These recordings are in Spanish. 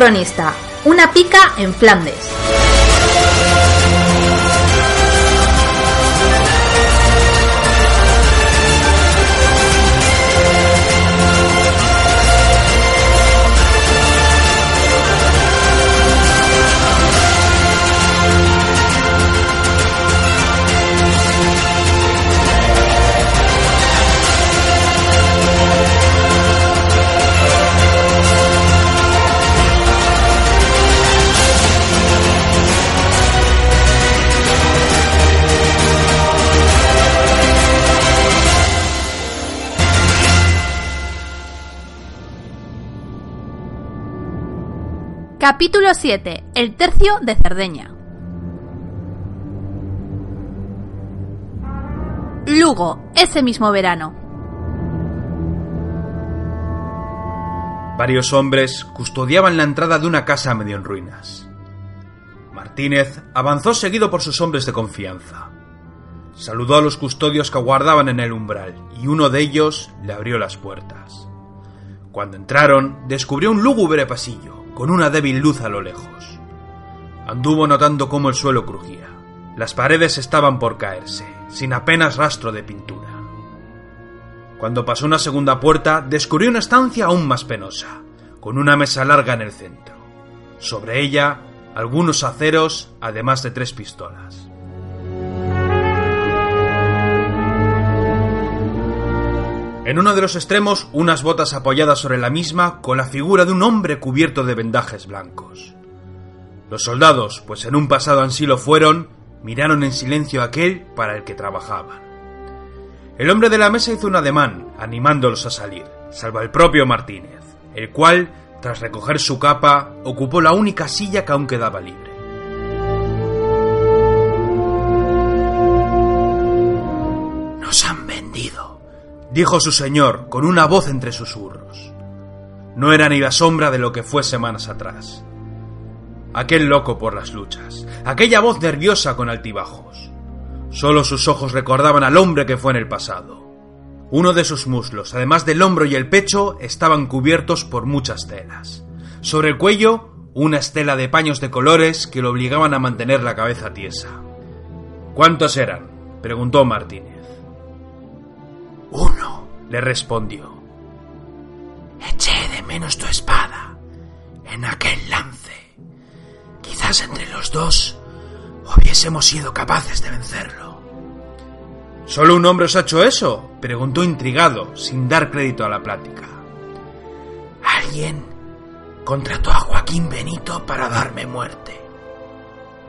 Cronista. Una pica en Flandes. Capítulo 7. El tercio de Cerdeña. Lugo, ese mismo verano. Varios hombres custodiaban la entrada de una casa medio en ruinas. Martínez avanzó seguido por sus hombres de confianza. Saludó a los custodios que aguardaban en el umbral y uno de ellos le abrió las puertas. Cuando entraron, descubrió un lúgubre pasillo con una débil luz a lo lejos. Anduvo notando cómo el suelo crujía. Las paredes estaban por caerse, sin apenas rastro de pintura. Cuando pasó una segunda puerta, descubrió una estancia aún más penosa, con una mesa larga en el centro. Sobre ella, algunos aceros, además de tres pistolas. En uno de los extremos, unas botas apoyadas sobre la misma con la figura de un hombre cubierto de vendajes blancos. Los soldados, pues en un pasado ansí lo fueron, miraron en silencio aquel para el que trabajaban. El hombre de la mesa hizo un ademán, animándolos a salir, salvo el propio Martínez, el cual, tras recoger su capa, ocupó la única silla que aún quedaba libre. Dijo su señor con una voz entre susurros. No era ni la sombra de lo que fue semanas atrás. Aquel loco por las luchas, aquella voz nerviosa con altibajos. Solo sus ojos recordaban al hombre que fue en el pasado. Uno de sus muslos, además del hombro y el pecho, estaban cubiertos por muchas telas. Sobre el cuello, una estela de paños de colores que lo obligaban a mantener la cabeza tiesa. ¿Cuántos eran? preguntó Martínez. Uno, le respondió. Eché de menos tu espada en aquel lance. Quizás entre los dos hubiésemos sido capaces de vencerlo. ¿Solo un hombre os ha hecho eso? preguntó intrigado, sin dar crédito a la plática. Alguien contrató a Joaquín Benito para darme muerte.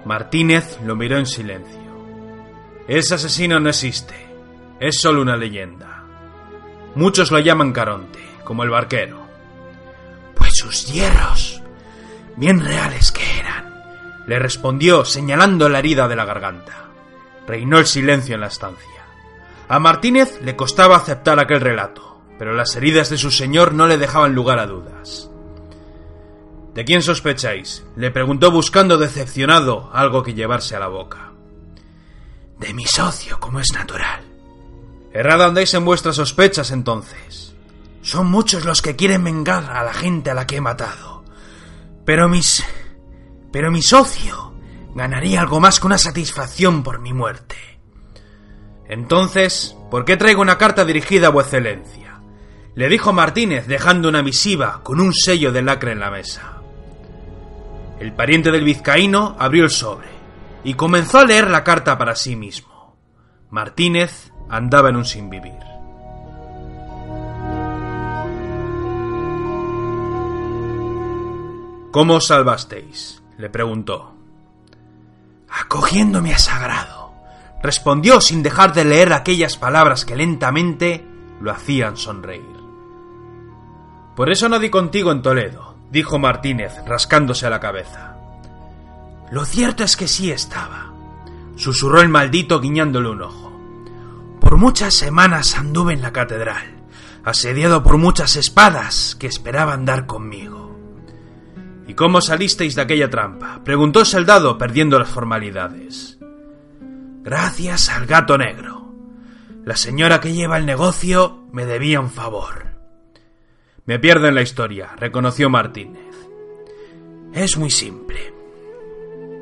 Martínez lo miró en silencio. Ese asesino no existe. Es solo una leyenda. Muchos lo llaman Caronte, como el barquero. Pues sus hierros, bien reales que eran, le respondió señalando la herida de la garganta. Reinó el silencio en la estancia. A Martínez le costaba aceptar aquel relato, pero las heridas de su señor no le dejaban lugar a dudas. ¿De quién sospecháis? le preguntó buscando decepcionado algo que llevarse a la boca. De mi socio, como es natural. Errada andáis en vuestras sospechas entonces. Son muchos los que quieren vengar a la gente a la que he matado. Pero mis... Pero mi socio ganaría algo más que una satisfacción por mi muerte. Entonces, ¿por qué traigo una carta dirigida a vuestra excelencia? Le dijo Martínez dejando una misiva con un sello de lacre en la mesa. El pariente del vizcaíno abrió el sobre y comenzó a leer la carta para sí mismo. Martínez andaba en un sinvivir. ¿Cómo os salvasteis? le preguntó. Acogiéndome a Sagrado, respondió sin dejar de leer aquellas palabras que lentamente lo hacían sonreír. Por eso no di contigo en Toledo, dijo Martínez, rascándose la cabeza. Lo cierto es que sí estaba, susurró el maldito guiñándole un ojo. Por muchas semanas anduve en la catedral, asediado por muchas espadas que esperaban dar conmigo. ¿Y cómo salisteis de aquella trampa? preguntó Soldado, perdiendo las formalidades. Gracias al gato negro. La señora que lleva el negocio me debía un favor. Me pierdo en la historia, reconoció Martínez. Es muy simple.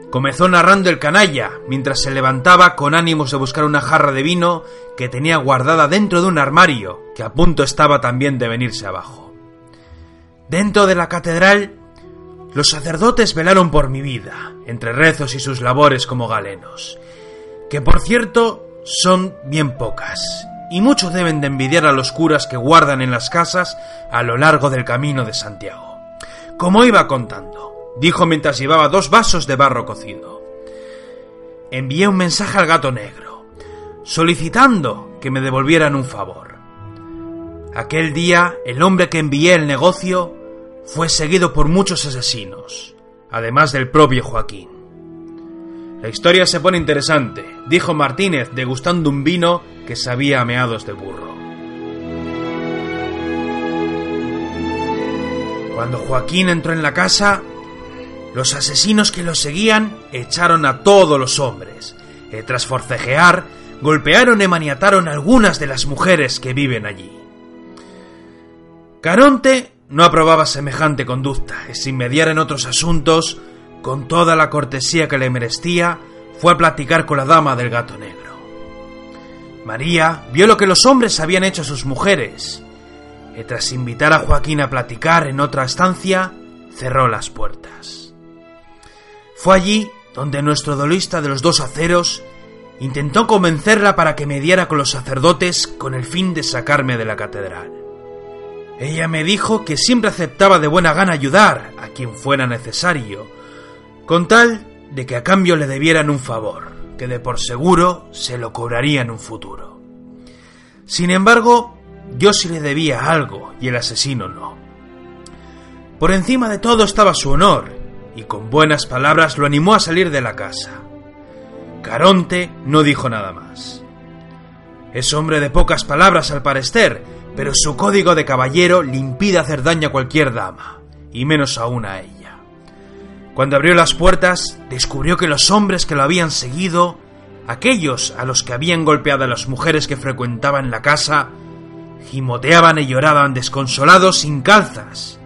Comenzó narrando el canalla mientras se levantaba con ánimos de buscar una jarra de vino que tenía guardada dentro de un armario que a punto estaba también de venirse abajo. Dentro de la catedral, los sacerdotes velaron por mi vida, entre rezos y sus labores como galenos, que por cierto son bien pocas, y muchos deben de envidiar a los curas que guardan en las casas a lo largo del camino de Santiago. Como iba contando, dijo mientras llevaba dos vasos de barro cocido. Envié un mensaje al gato negro, solicitando que me devolvieran un favor. Aquel día, el hombre que envié el negocio fue seguido por muchos asesinos, además del propio Joaquín. La historia se pone interesante, dijo Martínez, degustando un vino que sabía a meados de burro. Cuando Joaquín entró en la casa, los asesinos que lo seguían echaron a todos los hombres, y tras forcejear, golpearon y maniataron algunas de las mujeres que viven allí. Caronte no aprobaba semejante conducta, y sin mediar en otros asuntos, con toda la cortesía que le merecía, fue a platicar con la dama del gato negro. María vio lo que los hombres habían hecho a sus mujeres, y tras invitar a Joaquín a platicar en otra estancia, cerró las puertas. Fue allí donde nuestro dolista de los dos aceros intentó convencerla para que me diera con los sacerdotes con el fin de sacarme de la catedral. Ella me dijo que siempre aceptaba de buena gana ayudar a quien fuera necesario, con tal de que a cambio le debieran un favor, que de por seguro se lo cobraría en un futuro. Sin embargo, yo sí le debía algo y el asesino no. Por encima de todo estaba su honor, y con buenas palabras lo animó a salir de la casa. Caronte no dijo nada más. Es hombre de pocas palabras al parecer, pero su código de caballero le impide hacer daño a cualquier dama, y menos aún a ella. Cuando abrió las puertas, descubrió que los hombres que lo habían seguido, aquellos a los que habían golpeado a las mujeres que frecuentaban la casa, gimoteaban y lloraban desconsolados sin calzas,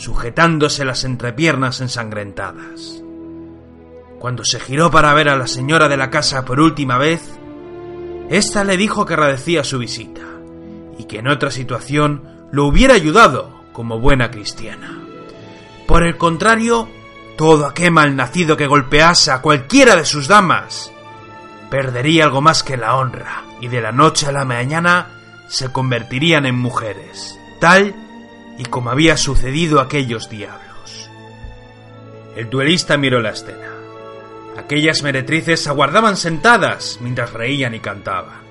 sujetándose las entrepiernas ensangrentadas. Cuando se giró para ver a la señora de la casa por última vez, ésta le dijo que agradecía su visita y que en otra situación lo hubiera ayudado como buena cristiana. Por el contrario, todo aquel malnacido que golpease a cualquiera de sus damas perdería algo más que la honra y de la noche a la mañana se convertirían en mujeres, tal y como había sucedido aquellos diablos. El duelista miró la escena. Aquellas meretrices aguardaban sentadas mientras reían y cantaban.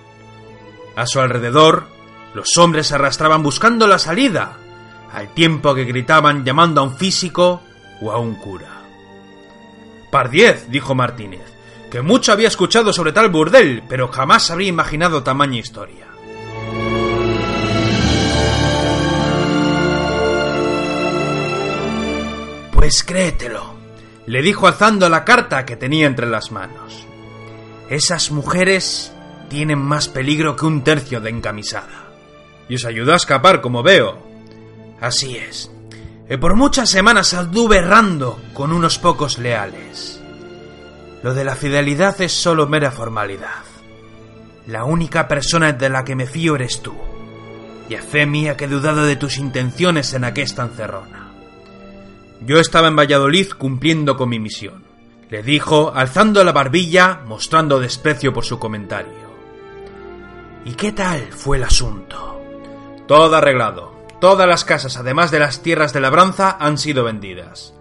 A su alrededor, los hombres se arrastraban buscando la salida, al tiempo que gritaban llamando a un físico o a un cura. Pardiez, dijo Martínez, que mucho había escuchado sobre tal burdel, pero jamás habría imaginado tamaña historia. Pues créetelo, le dijo alzando la carta que tenía entre las manos. Esas mujeres tienen más peligro que un tercio de encamisada. Y os ayudó a escapar, como veo. Así es. Y por muchas semanas anduve errando con unos pocos leales. Lo de la fidelidad es solo mera formalidad. La única persona de la que me fío eres tú. Y a fe mía que he dudado de tus intenciones en aquesta encerrona. Yo estaba en Valladolid cumpliendo con mi misión, le dijo, alzando la barbilla, mostrando desprecio por su comentario. ¿Y qué tal fue el asunto? Todo arreglado. Todas las casas, además de las tierras de labranza, han sido vendidas.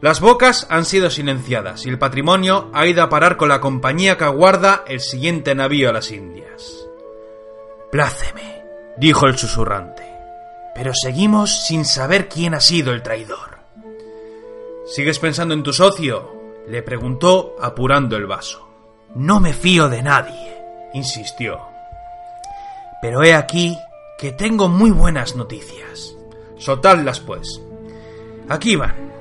Las bocas han sido silenciadas y el patrimonio ha ido a parar con la compañía que aguarda el siguiente navío a las Indias. Pláceme, dijo el susurrante, pero seguimos sin saber quién ha sido el traidor. ¿Sigues pensando en tu socio? le preguntó apurando el vaso. No me fío de nadie, insistió. Pero he aquí que tengo muy buenas noticias. Soltadlas, pues. Aquí van.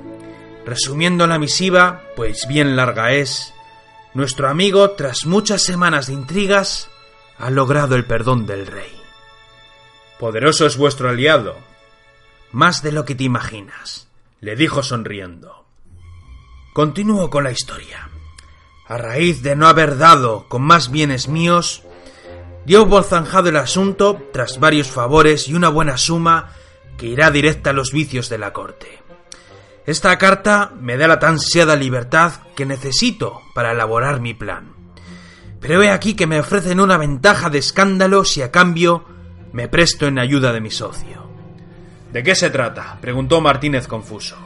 Resumiendo la misiva, pues bien larga es, nuestro amigo, tras muchas semanas de intrigas, ha logrado el perdón del rey. Poderoso es vuestro aliado. Más de lo que te imaginas, le dijo sonriendo. Continúo con la historia. A raíz de no haber dado con más bienes míos, dio por zanjado el asunto tras varios favores y una buena suma que irá directa a los vicios de la corte. Esta carta me da la tan ansiada libertad que necesito para elaborar mi plan. Pero he aquí que me ofrecen una ventaja de escándalo si a cambio me presto en ayuda de mi socio. ¿De qué se trata? preguntó Martínez confuso.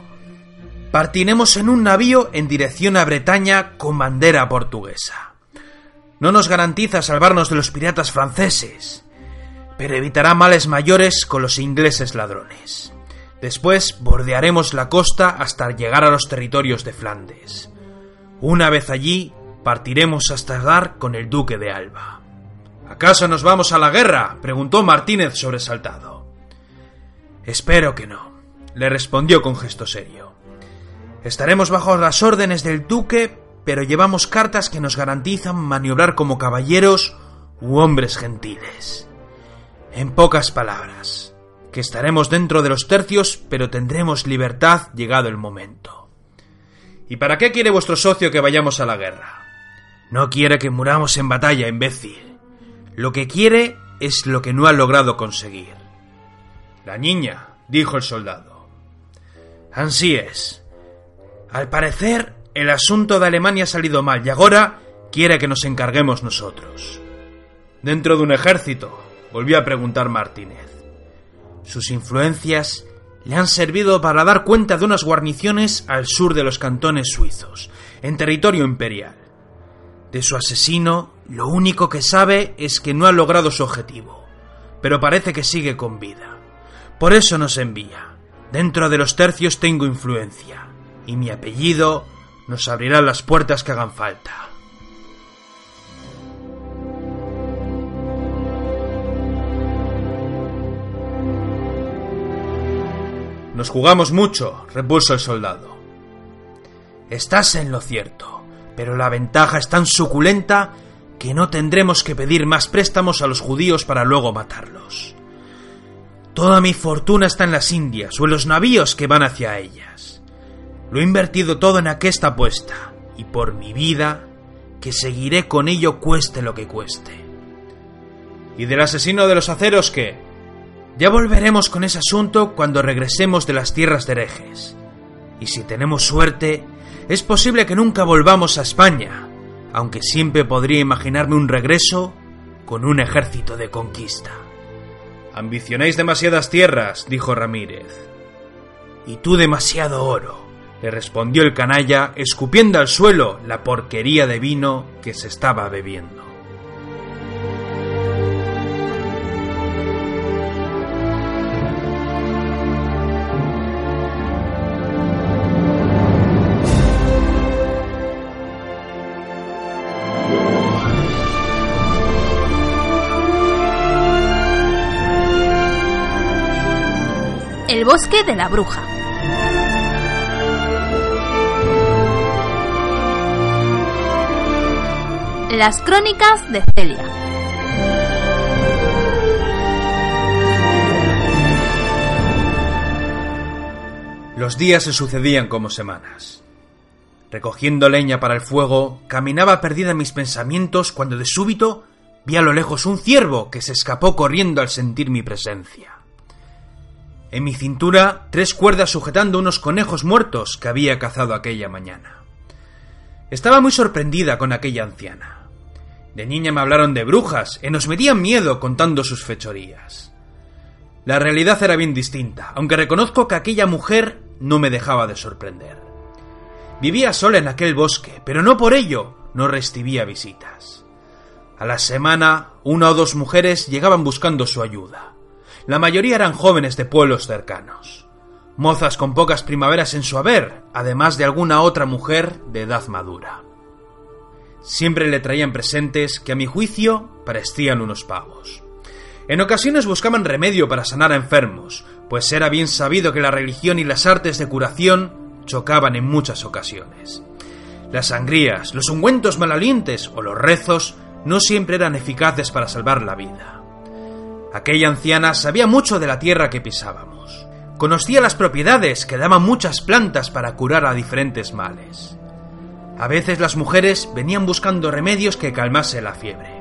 Partiremos en un navío en dirección a Bretaña con bandera portuguesa. No nos garantiza salvarnos de los piratas franceses, pero evitará males mayores con los ingleses ladrones. Después bordearemos la costa hasta llegar a los territorios de Flandes. Una vez allí, partiremos hasta dar con el duque de Alba. ¿Acaso nos vamos a la guerra? preguntó Martínez sobresaltado. Espero que no, le respondió con gesto serio. Estaremos bajo las órdenes del duque, pero llevamos cartas que nos garantizan maniobrar como caballeros u hombres gentiles. En pocas palabras, que estaremos dentro de los tercios, pero tendremos libertad llegado el momento. ¿Y para qué quiere vuestro socio que vayamos a la guerra? No quiere que muramos en batalla, imbécil. Lo que quiere es lo que no ha logrado conseguir. La niña, dijo el soldado. Así es. Al parecer, el asunto de Alemania ha salido mal y ahora quiere que nos encarguemos nosotros. Dentro de un ejército, volvió a preguntar Martínez. Sus influencias le han servido para dar cuenta de unas guarniciones al sur de los cantones suizos, en territorio imperial. De su asesino, lo único que sabe es que no ha logrado su objetivo, pero parece que sigue con vida. Por eso nos envía. Dentro de los tercios tengo influencia, y mi apellido nos abrirá las puertas que hagan falta. Nos jugamos mucho, repuso el soldado. Estás en lo cierto pero la ventaja es tan suculenta que no tendremos que pedir más préstamos a los judíos para luego matarlos. Toda mi fortuna está en las Indias o en los navíos que van hacia ellas. Lo he invertido todo en aquesta apuesta, y por mi vida, que seguiré con ello cueste lo que cueste. ¿Y del asesino de los aceros qué? Ya volveremos con ese asunto cuando regresemos de las tierras de herejes. Y si tenemos suerte, es posible que nunca volvamos a España, aunque siempre podría imaginarme un regreso con un ejército de conquista. Ambicionáis demasiadas tierras, dijo Ramírez. Y tú demasiado oro, le respondió el canalla, escupiendo al suelo la porquería de vino que se estaba bebiendo. El bosque de la bruja. Las crónicas de Celia. Los días se sucedían como semanas. Recogiendo leña para el fuego, caminaba perdida en mis pensamientos cuando de súbito vi a lo lejos un ciervo que se escapó corriendo al sentir mi presencia. En mi cintura, tres cuerdas sujetando unos conejos muertos que había cazado aquella mañana. Estaba muy sorprendida con aquella anciana. De niña me hablaron de brujas y nos metían miedo contando sus fechorías. La realidad era bien distinta, aunque reconozco que aquella mujer no me dejaba de sorprender. Vivía sola en aquel bosque, pero no por ello no recibía visitas. A la semana, una o dos mujeres llegaban buscando su ayuda. La mayoría eran jóvenes de pueblos cercanos, mozas con pocas primaveras en su haber, además de alguna otra mujer de edad madura. Siempre le traían presentes que a mi juicio parecían unos pavos. En ocasiones buscaban remedio para sanar a enfermos, pues era bien sabido que la religión y las artes de curación chocaban en muchas ocasiones. Las sangrías, los ungüentos malalientes o los rezos no siempre eran eficaces para salvar la vida. Aquella anciana sabía mucho de la tierra que pisábamos. Conocía las propiedades que daban muchas plantas para curar a diferentes males. A veces las mujeres venían buscando remedios que calmase la fiebre.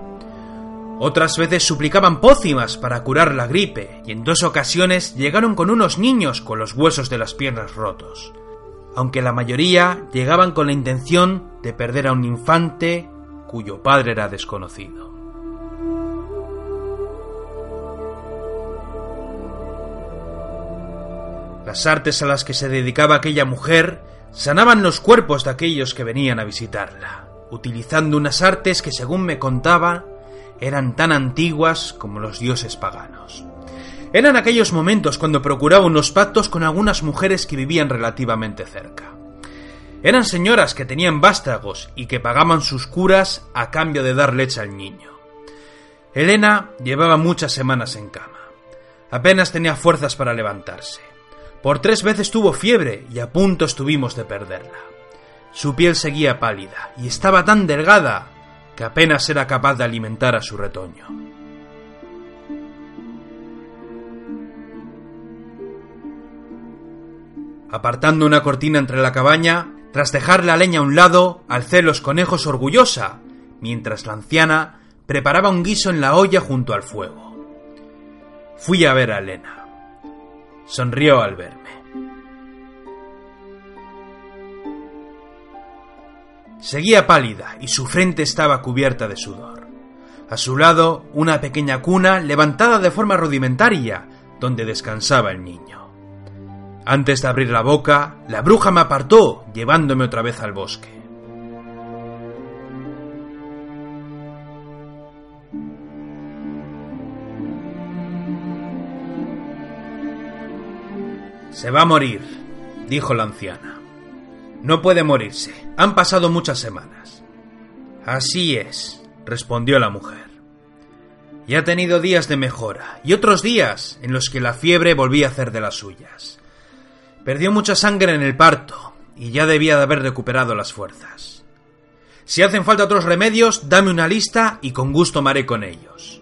Otras veces suplicaban pócimas para curar la gripe y en dos ocasiones llegaron con unos niños con los huesos de las piernas rotos, aunque la mayoría llegaban con la intención de perder a un infante cuyo padre era desconocido. Las artes a las que se dedicaba aquella mujer sanaban los cuerpos de aquellos que venían a visitarla, utilizando unas artes que, según me contaba, eran tan antiguas como los dioses paganos. Eran aquellos momentos cuando procuraba unos pactos con algunas mujeres que vivían relativamente cerca. Eran señoras que tenían vástagos y que pagaban sus curas a cambio de dar leche al niño. Elena llevaba muchas semanas en cama. Apenas tenía fuerzas para levantarse. Por tres veces tuvo fiebre y a punto estuvimos de perderla. Su piel seguía pálida y estaba tan delgada que apenas era capaz de alimentar a su retoño. Apartando una cortina entre la cabaña, tras dejar la leña a un lado, alcé los conejos orgullosa, mientras la anciana preparaba un guiso en la olla junto al fuego. Fui a ver a Elena. Sonrió al verme. Seguía pálida y su frente estaba cubierta de sudor. A su lado, una pequeña cuna levantada de forma rudimentaria, donde descansaba el niño. Antes de abrir la boca, la bruja me apartó, llevándome otra vez al bosque. Se va a morir, dijo la anciana. No puede morirse. Han pasado muchas semanas. Así es, respondió la mujer. Y ha tenido días de mejora, y otros días en los que la fiebre volvía a hacer de las suyas. Perdió mucha sangre en el parto, y ya debía de haber recuperado las fuerzas. Si hacen falta otros remedios, dame una lista y con gusto me haré con ellos.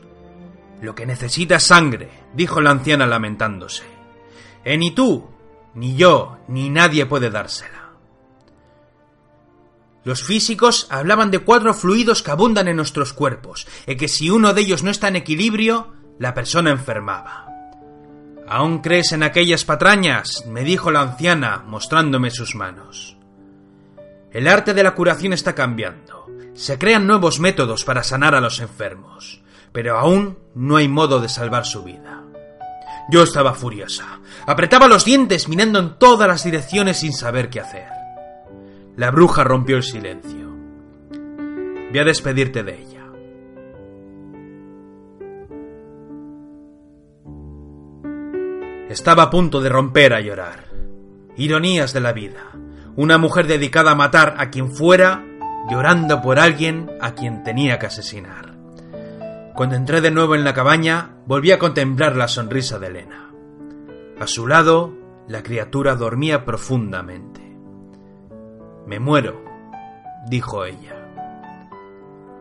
Lo que necesita es sangre, dijo la anciana lamentándose. Eh, ni tú, ni yo, ni nadie puede dársela. Los físicos hablaban de cuatro fluidos que abundan en nuestros cuerpos, y que si uno de ellos no está en equilibrio, la persona enfermaba. ¿Aún crees en aquellas patrañas? me dijo la anciana, mostrándome sus manos. El arte de la curación está cambiando. Se crean nuevos métodos para sanar a los enfermos, pero aún no hay modo de salvar su vida. Yo estaba furiosa. Apretaba los dientes mirando en todas las direcciones sin saber qué hacer. La bruja rompió el silencio. Voy a despedirte de ella. Estaba a punto de romper a llorar. Ironías de la vida. Una mujer dedicada a matar a quien fuera, llorando por alguien a quien tenía que asesinar. Cuando entré de nuevo en la cabaña, volví a contemplar la sonrisa de Elena. A su lado, la criatura dormía profundamente. Me muero, dijo ella.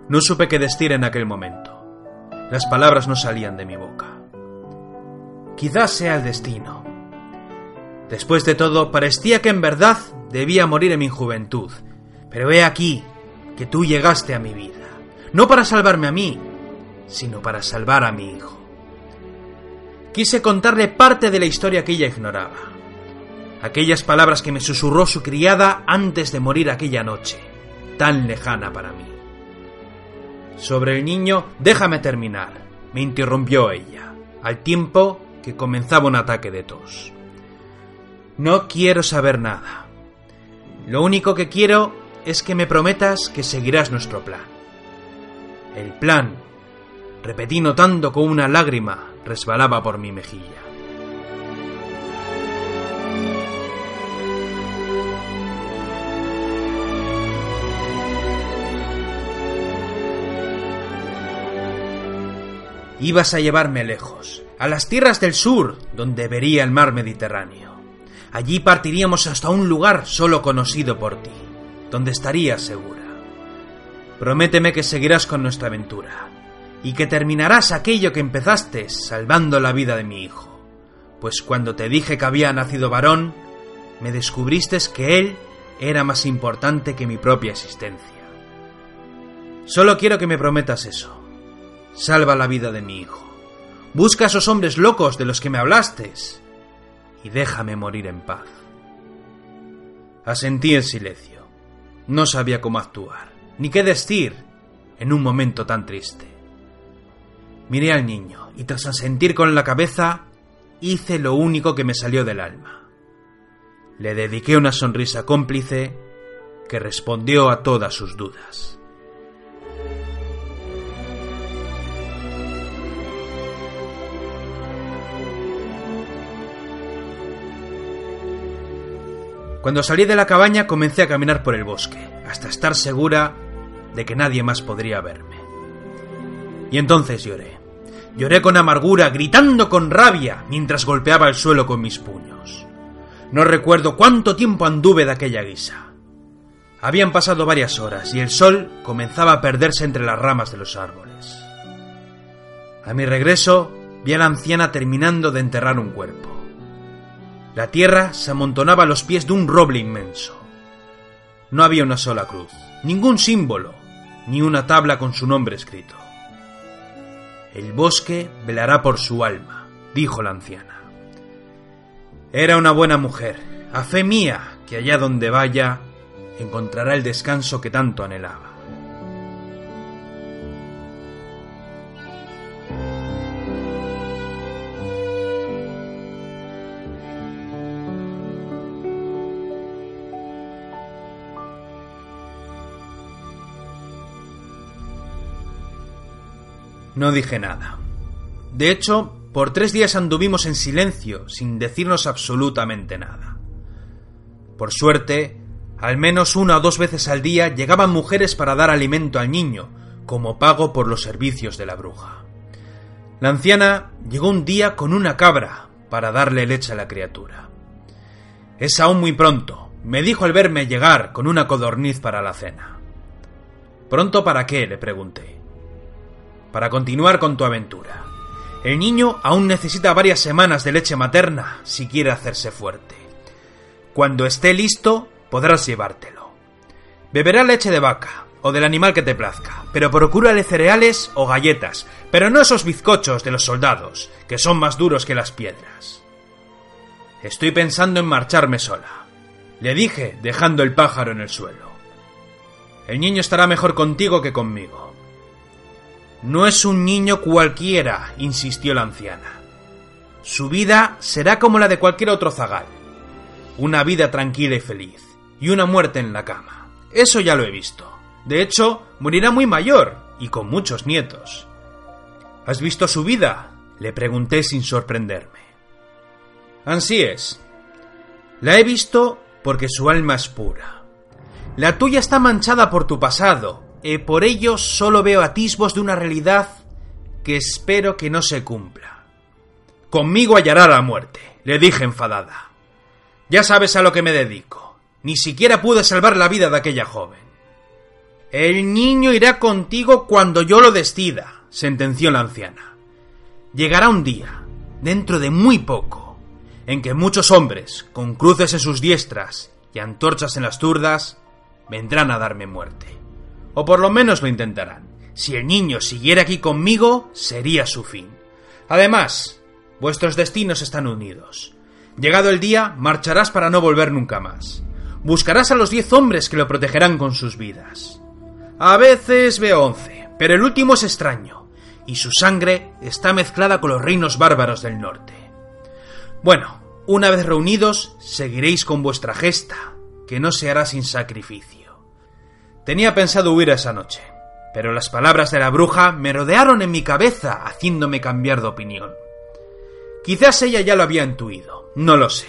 No supe qué decir en aquel momento. Las palabras no salían de mi boca. Quizás sea el destino. Después de todo, parecía que en verdad debía morir en mi juventud. Pero he aquí que tú llegaste a mi vida. No para salvarme a mí, sino para salvar a mi hijo. Quise contarle parte de la historia que ella ignoraba. Aquellas palabras que me susurró su criada antes de morir aquella noche, tan lejana para mí. Sobre el niño, déjame terminar, me interrumpió ella, al tiempo que comenzaba un ataque de tos. No quiero saber nada. Lo único que quiero es que me prometas que seguirás nuestro plan. El plan repetí notando como una lágrima resbalaba por mi mejilla. Ibas a llevarme lejos, a las tierras del sur, donde vería el mar Mediterráneo. Allí partiríamos hasta un lugar solo conocido por ti, donde estarías segura. Prométeme que seguirás con nuestra aventura, y que terminarás aquello que empezaste salvando la vida de mi hijo, pues cuando te dije que había nacido varón, me descubriste que él era más importante que mi propia existencia. Solo quiero que me prometas eso. Salva la vida de mi hijo. Busca a esos hombres locos de los que me hablaste y déjame morir en paz. Asentí en silencio. No sabía cómo actuar, ni qué decir en un momento tan triste. Miré al niño y tras asentir con la cabeza, hice lo único que me salió del alma. Le dediqué una sonrisa cómplice que respondió a todas sus dudas. Cuando salí de la cabaña comencé a caminar por el bosque, hasta estar segura de que nadie más podría verme. Y entonces lloré. Lloré con amargura, gritando con rabia, mientras golpeaba el suelo con mis puños. No recuerdo cuánto tiempo anduve de aquella guisa. Habían pasado varias horas y el sol comenzaba a perderse entre las ramas de los árboles. A mi regreso vi a la anciana terminando de enterrar un cuerpo. La tierra se amontonaba a los pies de un roble inmenso. No había una sola cruz, ningún símbolo, ni una tabla con su nombre escrito. El bosque velará por su alma, dijo la anciana. Era una buena mujer, a fe mía que allá donde vaya encontrará el descanso que tanto anhelaba. No dije nada. De hecho, por tres días anduvimos en silencio, sin decirnos absolutamente nada. Por suerte, al menos una o dos veces al día llegaban mujeres para dar alimento al niño, como pago por los servicios de la bruja. La anciana llegó un día con una cabra para darle leche a la criatura. Es aún muy pronto, me dijo al verme llegar con una codorniz para la cena. ¿Pronto para qué? le pregunté para continuar con tu aventura. El niño aún necesita varias semanas de leche materna si quiere hacerse fuerte. Cuando esté listo, podrás llevártelo. Beberá leche de vaca o del animal que te plazca, pero procúrale cereales o galletas, pero no esos bizcochos de los soldados, que son más duros que las piedras. Estoy pensando en marcharme sola, le dije, dejando el pájaro en el suelo. El niño estará mejor contigo que conmigo. No es un niño cualquiera, insistió la anciana. Su vida será como la de cualquier otro zagal. Una vida tranquila y feliz, y una muerte en la cama. Eso ya lo he visto. De hecho, morirá muy mayor, y con muchos nietos. ¿Has visto su vida? le pregunté sin sorprenderme. Así es. La he visto porque su alma es pura. La tuya está manchada por tu pasado, eh, por ello solo veo atisbos de una realidad que espero que no se cumpla. Conmigo hallará la muerte, le dije enfadada. Ya sabes a lo que me dedico. Ni siquiera pude salvar la vida de aquella joven. El niño irá contigo cuando yo lo decida, sentenció la anciana. Llegará un día, dentro de muy poco, en que muchos hombres, con cruces en sus diestras y antorchas en las zurdas, vendrán a darme muerte. O por lo menos lo intentarán. Si el niño siguiera aquí conmigo, sería su fin. Además, vuestros destinos están unidos. Llegado el día, marcharás para no volver nunca más. Buscarás a los diez hombres que lo protegerán con sus vidas. A veces veo once, pero el último es extraño, y su sangre está mezclada con los reinos bárbaros del norte. Bueno, una vez reunidos, seguiréis con vuestra gesta, que no se hará sin sacrificio. Tenía pensado huir esa noche, pero las palabras de la bruja me rodearon en mi cabeza, haciéndome cambiar de opinión. Quizás ella ya lo había intuido, no lo sé.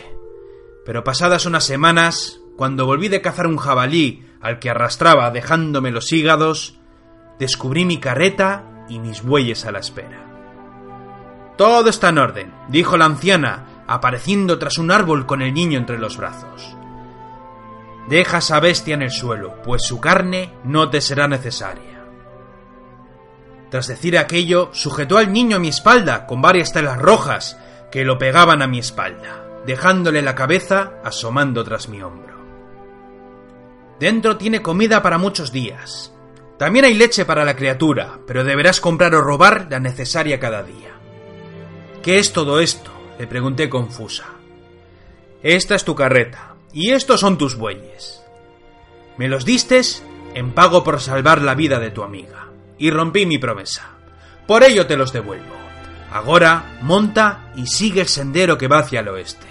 Pero pasadas unas semanas, cuando volví de cazar un jabalí al que arrastraba dejándome los hígados, descubrí mi carreta y mis bueyes a la espera. Todo está en orden, dijo la anciana, apareciendo tras un árbol con el niño entre los brazos. Deja esa bestia en el suelo, pues su carne no te será necesaria. Tras decir aquello, sujetó al niño a mi espalda con varias telas rojas que lo pegaban a mi espalda, dejándole la cabeza asomando tras mi hombro. Dentro tiene comida para muchos días. También hay leche para la criatura, pero deberás comprar o robar la necesaria cada día. ¿Qué es todo esto? le pregunté confusa. Esta es tu carreta, y estos son tus bueyes. Me los distes en pago por salvar la vida de tu amiga, y rompí mi promesa. Por ello te los devuelvo. Ahora monta y sigue el sendero que va hacia el oeste.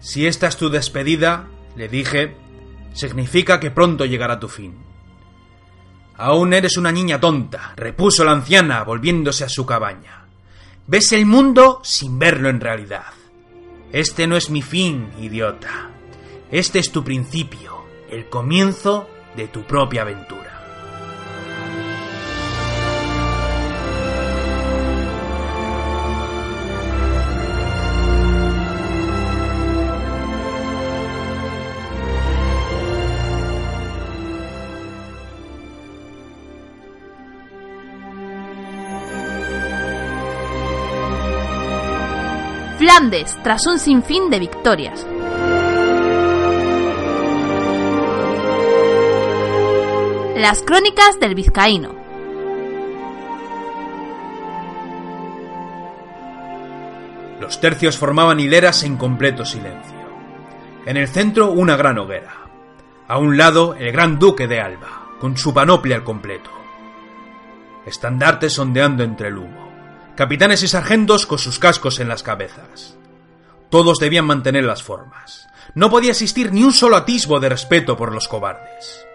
Si esta es tu despedida, le dije, significa que pronto llegará tu fin. Aún eres una niña tonta, repuso la anciana, volviéndose a su cabaña. Ves el mundo sin verlo en realidad. Este no es mi fin, idiota. Este es tu principio, el comienzo de tu propia aventura. Flandes tras un sinfín de victorias. Las crónicas del vizcaíno. Los tercios formaban hileras en completo silencio. En el centro una gran hoguera. A un lado el gran duque de Alba, con su panoplia al completo. Estandartes ondeando entre el humo capitanes y sargentos con sus cascos en las cabezas. Todos debían mantener las formas. No podía existir ni un solo atisbo de respeto por los cobardes.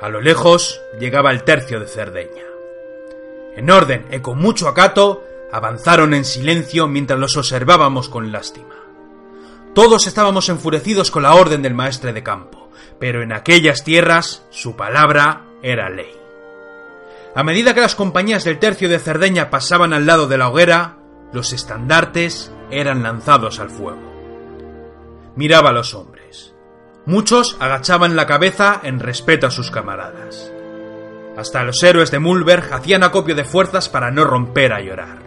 A lo lejos llegaba el tercio de Cerdeña. En orden y con mucho acato, avanzaron en silencio mientras los observábamos con lástima. Todos estábamos enfurecidos con la orden del maestre de campo, pero en aquellas tierras su palabra era ley. A medida que las compañías del tercio de Cerdeña pasaban al lado de la hoguera, los estandartes eran lanzados al fuego. Miraba a los hombres. Muchos agachaban la cabeza en respeto a sus camaradas. Hasta los héroes de Mulberg hacían acopio de fuerzas para no romper a llorar.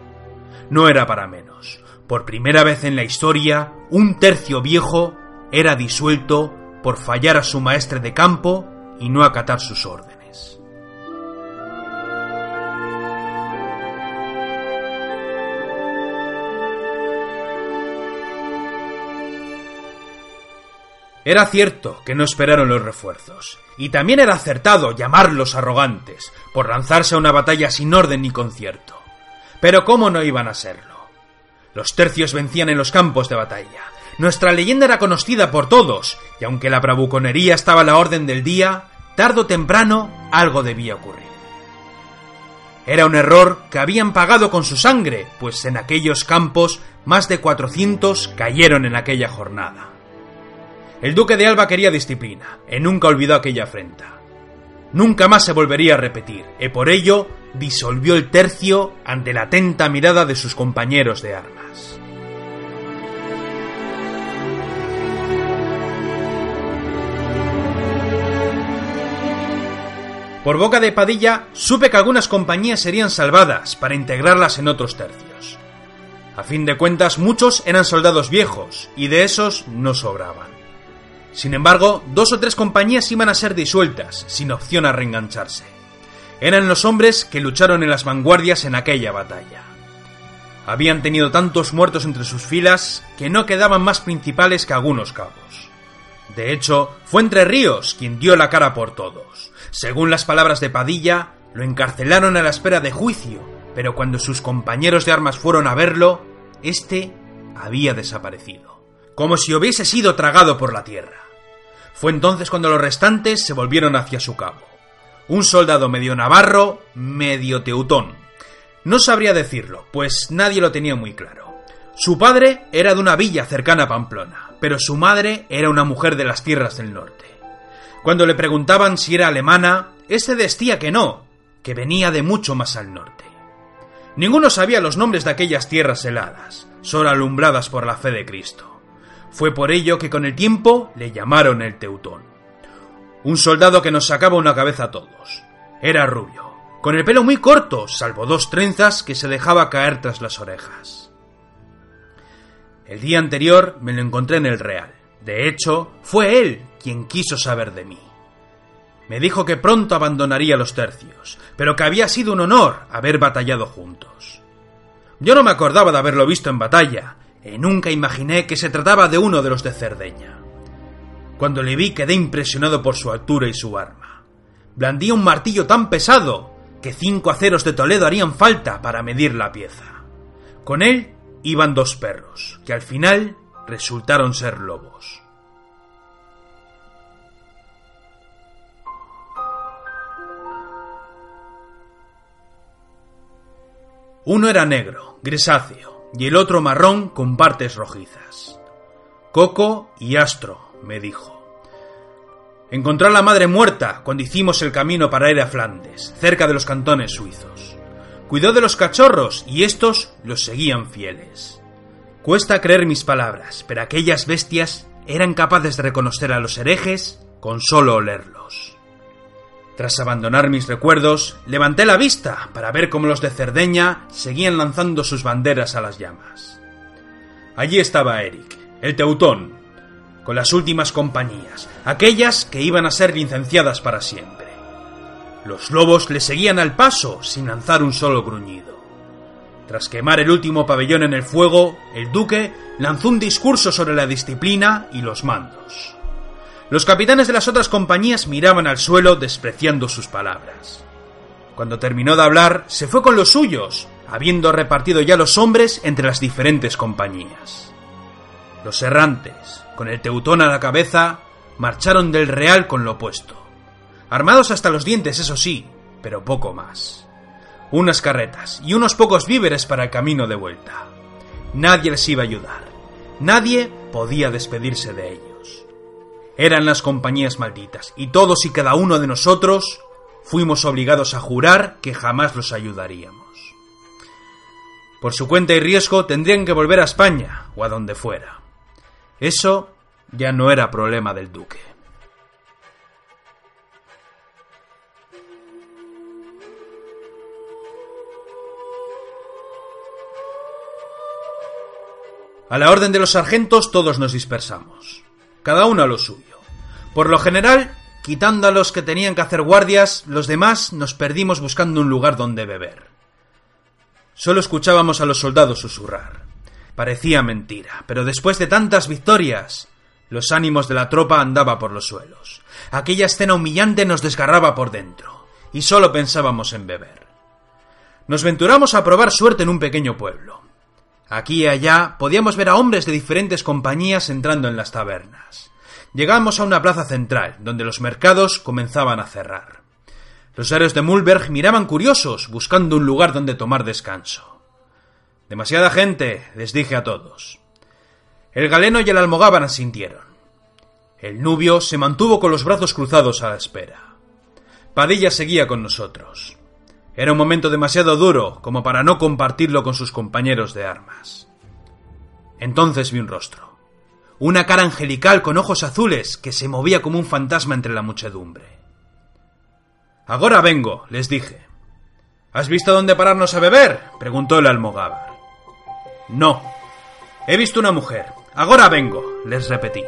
No era para menos. Por primera vez en la historia, un tercio viejo era disuelto por fallar a su maestre de campo y no acatar sus órdenes. Era cierto que no esperaron los refuerzos, y también era acertado llamarlos arrogantes por lanzarse a una batalla sin orden ni concierto. Pero ¿cómo no iban a serlo? Los tercios vencían en los campos de batalla. Nuestra leyenda era conocida por todos, y aunque la bravuconería estaba a la orden del día, tarde o temprano algo debía ocurrir. Era un error que habían pagado con su sangre, pues en aquellos campos más de 400 cayeron en aquella jornada. El duque de Alba quería disciplina, y nunca olvidó aquella afrenta. Nunca más se volvería a repetir, y por ello disolvió el tercio ante la atenta mirada de sus compañeros de armas. Por boca de Padilla supe que algunas compañías serían salvadas para integrarlas en otros tercios. A fin de cuentas, muchos eran soldados viejos, y de esos no sobraban. Sin embargo, dos o tres compañías iban a ser disueltas, sin opción a reengancharse. Eran los hombres que lucharon en las vanguardias en aquella batalla. Habían tenido tantos muertos entre sus filas que no quedaban más principales que algunos cabos. De hecho, fue Entre Ríos quien dio la cara por todos. Según las palabras de Padilla, lo encarcelaron a la espera de juicio, pero cuando sus compañeros de armas fueron a verlo, éste había desaparecido, como si hubiese sido tragado por la tierra. Fue entonces cuando los restantes se volvieron hacia su cabo. Un soldado medio navarro, medio teutón. No sabría decirlo, pues nadie lo tenía muy claro. Su padre era de una villa cercana a Pamplona, pero su madre era una mujer de las tierras del norte. Cuando le preguntaban si era alemana, éste decía que no, que venía de mucho más al norte. Ninguno sabía los nombres de aquellas tierras heladas, solo alumbradas por la fe de Cristo. Fue por ello que con el tiempo le llamaron el Teutón. Un soldado que nos sacaba una cabeza a todos. Era rubio, con el pelo muy corto, salvo dos trenzas que se dejaba caer tras las orejas. El día anterior me lo encontré en el Real. De hecho, fue él quien quiso saber de mí. Me dijo que pronto abandonaría los tercios, pero que había sido un honor haber batallado juntos. Yo no me acordaba de haberlo visto en batalla, y nunca imaginé que se trataba de uno de los de Cerdeña. Cuando le vi quedé impresionado por su altura y su arma. Blandía un martillo tan pesado que cinco aceros de Toledo harían falta para medir la pieza. Con él iban dos perros, que al final resultaron ser lobos. Uno era negro, grisáceo, y el otro marrón con partes rojizas. Coco y Astro, me dijo. Encontró a la madre muerta cuando hicimos el camino para ir a Flandes, cerca de los cantones suizos. Cuidó de los cachorros y estos los seguían fieles. Cuesta creer mis palabras, pero aquellas bestias eran capaces de reconocer a los herejes con solo olerlos. Tras abandonar mis recuerdos, levanté la vista para ver cómo los de Cerdeña seguían lanzando sus banderas a las llamas. Allí estaba Eric, el teutón, con las últimas compañías, aquellas que iban a ser licenciadas para siempre. Los lobos le seguían al paso sin lanzar un solo gruñido. Tras quemar el último pabellón en el fuego, el duque lanzó un discurso sobre la disciplina y los mandos. Los capitanes de las otras compañías miraban al suelo despreciando sus palabras. Cuando terminó de hablar, se fue con los suyos, habiendo repartido ya los hombres entre las diferentes compañías. Los errantes, con el teutón a la cabeza, marcharon del Real con lo opuesto. Armados hasta los dientes, eso sí, pero poco más. Unas carretas y unos pocos víveres para el camino de vuelta. Nadie les iba a ayudar. Nadie podía despedirse de ellos eran las compañías malditas, y todos y cada uno de nosotros fuimos obligados a jurar que jamás los ayudaríamos. Por su cuenta y riesgo tendrían que volver a España o a donde fuera. Eso ya no era problema del duque. A la orden de los sargentos todos nos dispersamos, cada uno a lo suyo. Por lo general, quitando a los que tenían que hacer guardias, los demás nos perdimos buscando un lugar donde beber. Solo escuchábamos a los soldados susurrar. Parecía mentira, pero después de tantas victorias, los ánimos de la tropa andaba por los suelos. Aquella escena humillante nos desgarraba por dentro, y solo pensábamos en beber. Nos venturamos a probar suerte en un pequeño pueblo. Aquí y allá podíamos ver a hombres de diferentes compañías entrando en las tabernas. Llegamos a una plaza central, donde los mercados comenzaban a cerrar. Los héroes de Mulberg miraban curiosos, buscando un lugar donde tomar descanso. Demasiada gente, les dije a todos. El galeno y el almogában asintieron. El nubio se mantuvo con los brazos cruzados a la espera. Padilla seguía con nosotros. Era un momento demasiado duro como para no compartirlo con sus compañeros de armas. Entonces vi un rostro una cara angelical con ojos azules que se movía como un fantasma entre la muchedumbre. Ahora vengo, les dije. ¿Has visto dónde pararnos a beber? preguntó el almogávar. No. He visto una mujer. Ahora vengo, les repetí.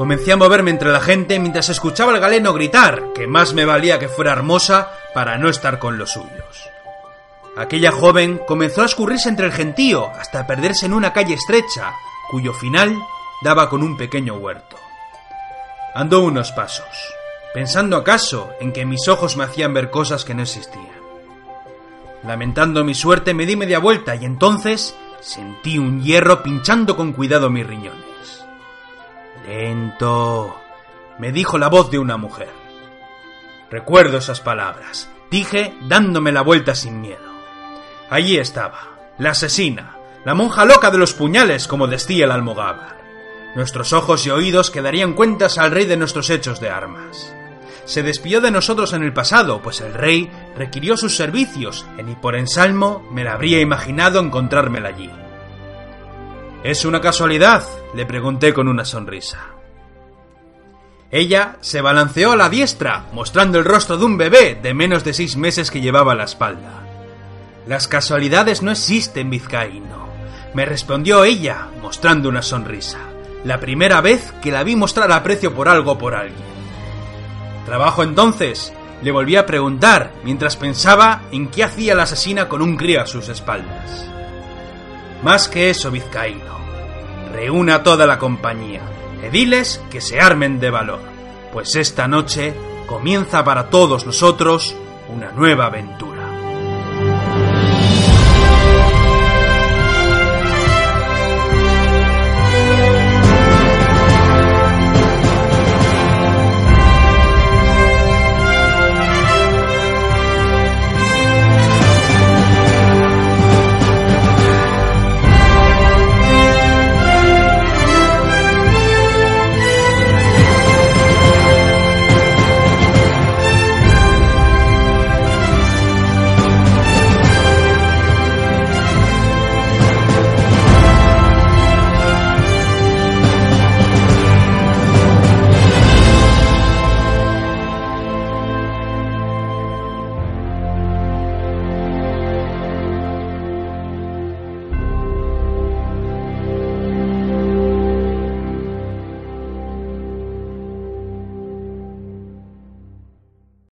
Comencé a moverme entre la gente mientras escuchaba al galeno gritar que más me valía que fuera hermosa para no estar con los suyos. Aquella joven comenzó a escurrirse entre el gentío hasta perderse en una calle estrecha, cuyo final daba con un pequeño huerto. Andó unos pasos, pensando acaso en que mis ojos me hacían ver cosas que no existían. Lamentando mi suerte me di media vuelta y entonces sentí un hierro pinchando con cuidado mis riñones. Lento, me dijo la voz de una mujer. Recuerdo esas palabras, dije dándome la vuelta sin miedo. Allí estaba, la asesina, la monja loca de los puñales, como decía el almogávar. Nuestros ojos y oídos quedarían cuentas al rey de nuestros hechos de armas. Se despidió de nosotros en el pasado, pues el rey requirió sus servicios, y ni por ensalmo me la habría imaginado encontrármela allí. ¿Es una casualidad? le pregunté con una sonrisa. Ella se balanceó a la diestra, mostrando el rostro de un bebé de menos de seis meses que llevaba a la espalda. Las casualidades no existen, vizcaíno, me respondió ella, mostrando una sonrisa, la primera vez que la vi mostrar aprecio por algo por alguien. ¿Trabajo entonces? Le volví a preguntar mientras pensaba en qué hacía la asesina con un crío a sus espaldas. Más que eso, vizcaíno. Reúna toda la compañía e diles que se armen de valor, pues esta noche comienza para todos nosotros una nueva aventura.